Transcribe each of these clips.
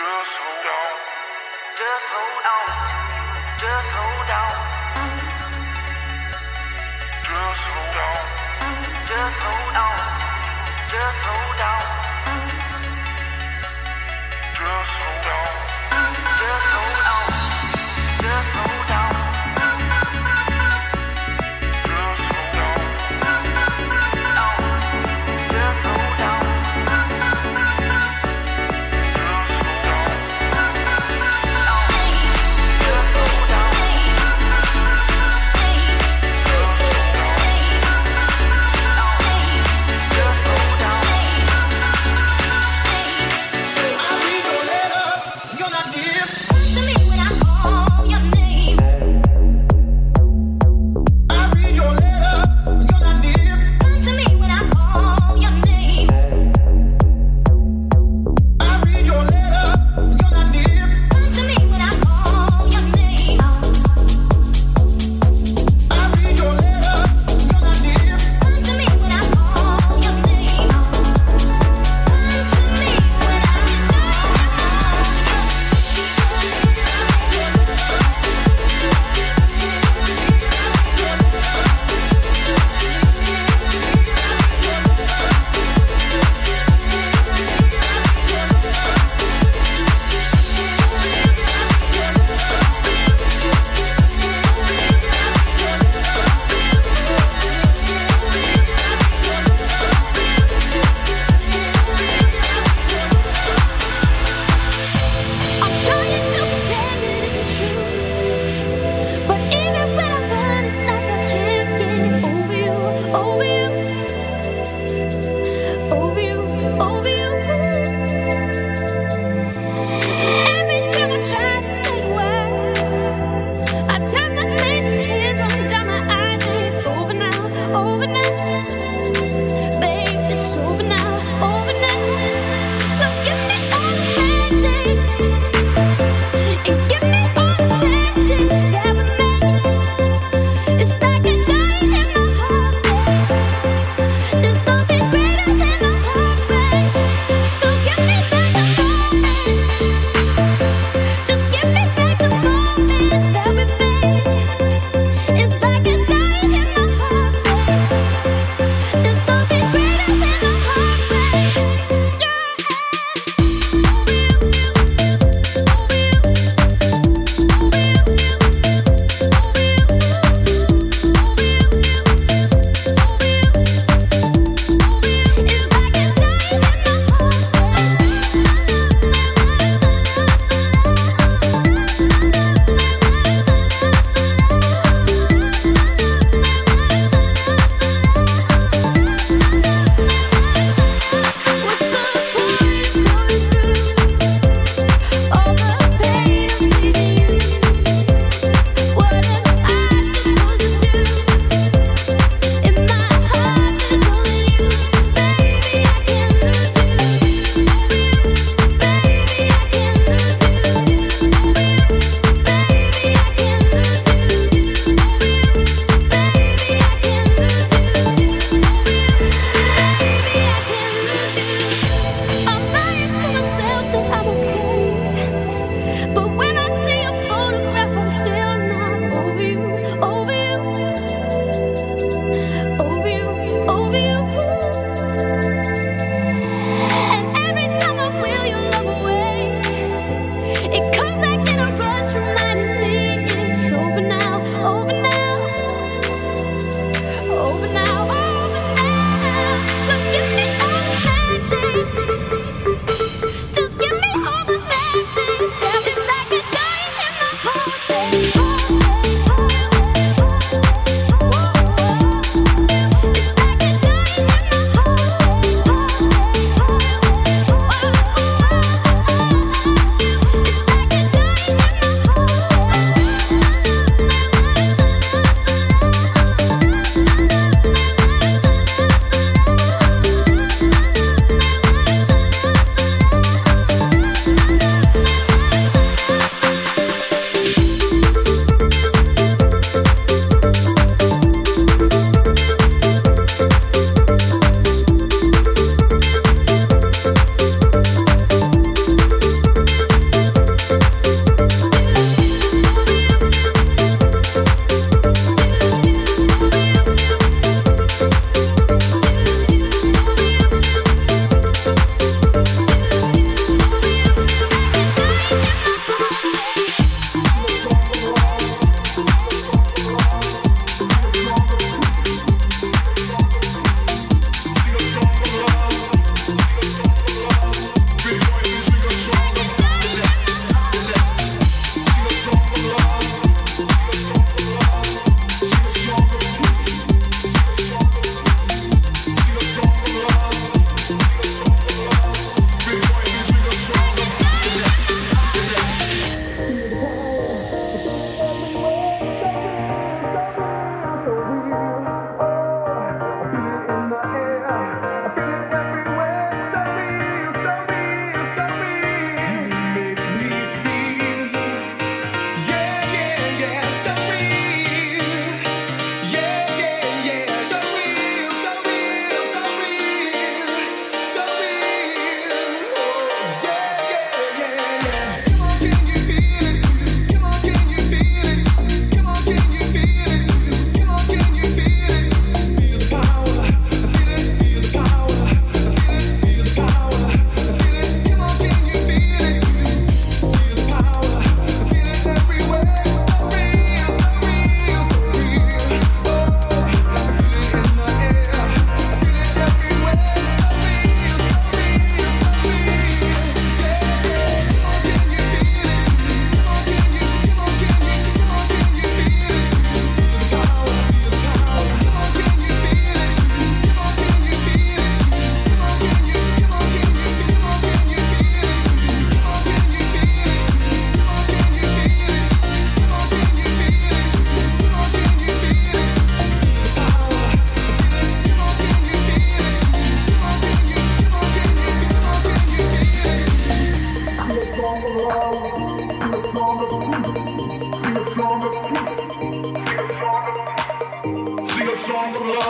Just hold on. Just hold on. Just hold on. Just hold on. Just hold on. Just hold on.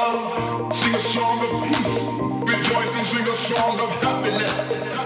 sing a song of peace. Rejoice and sing a song of happiness.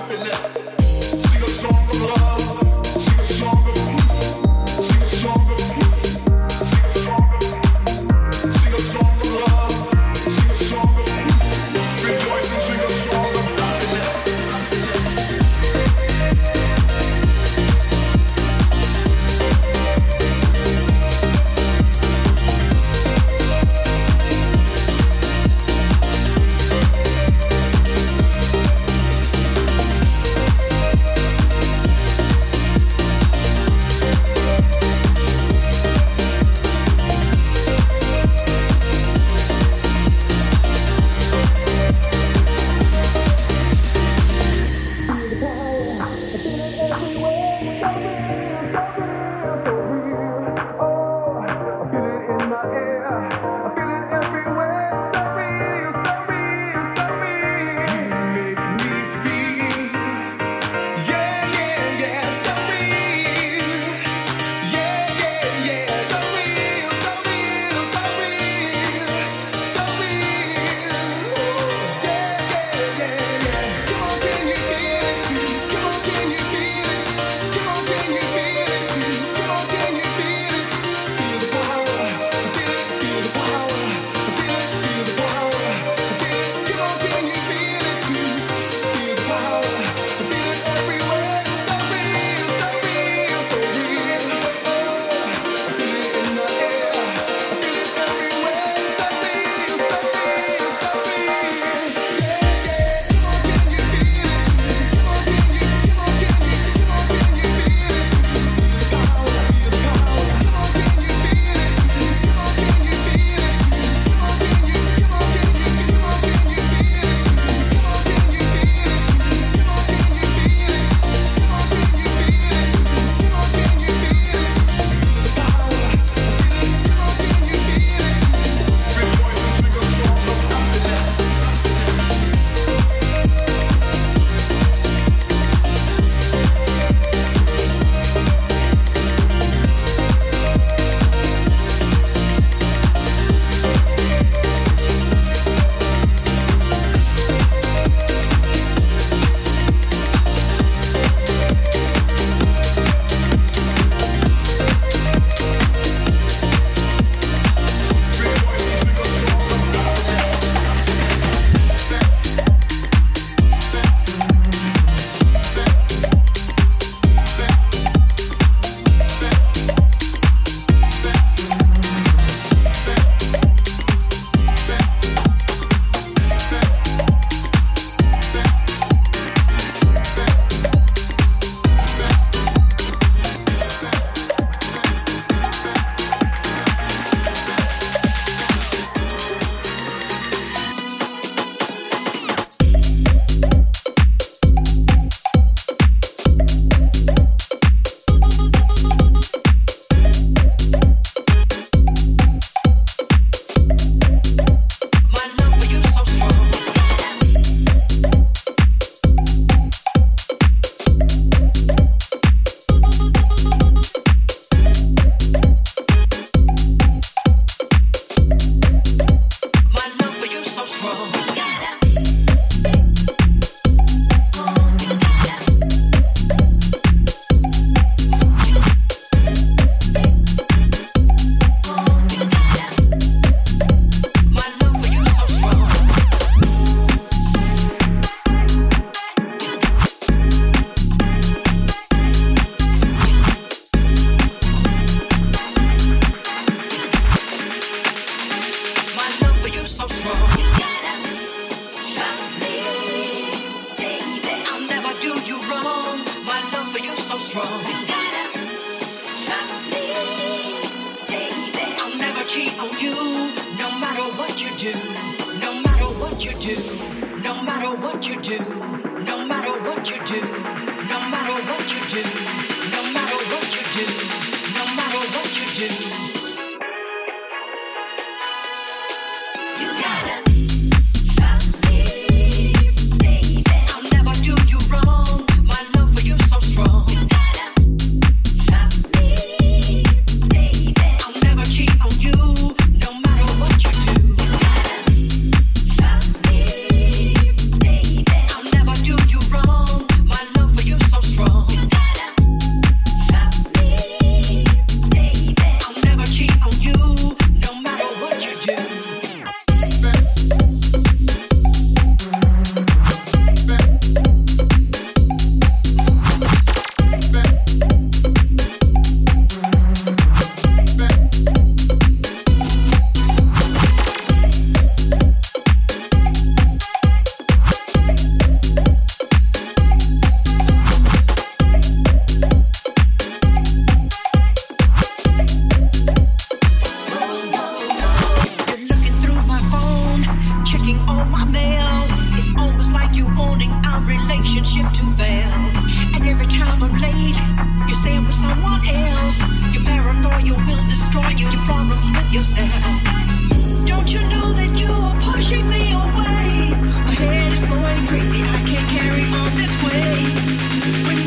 crazy, I can't carry on this way. When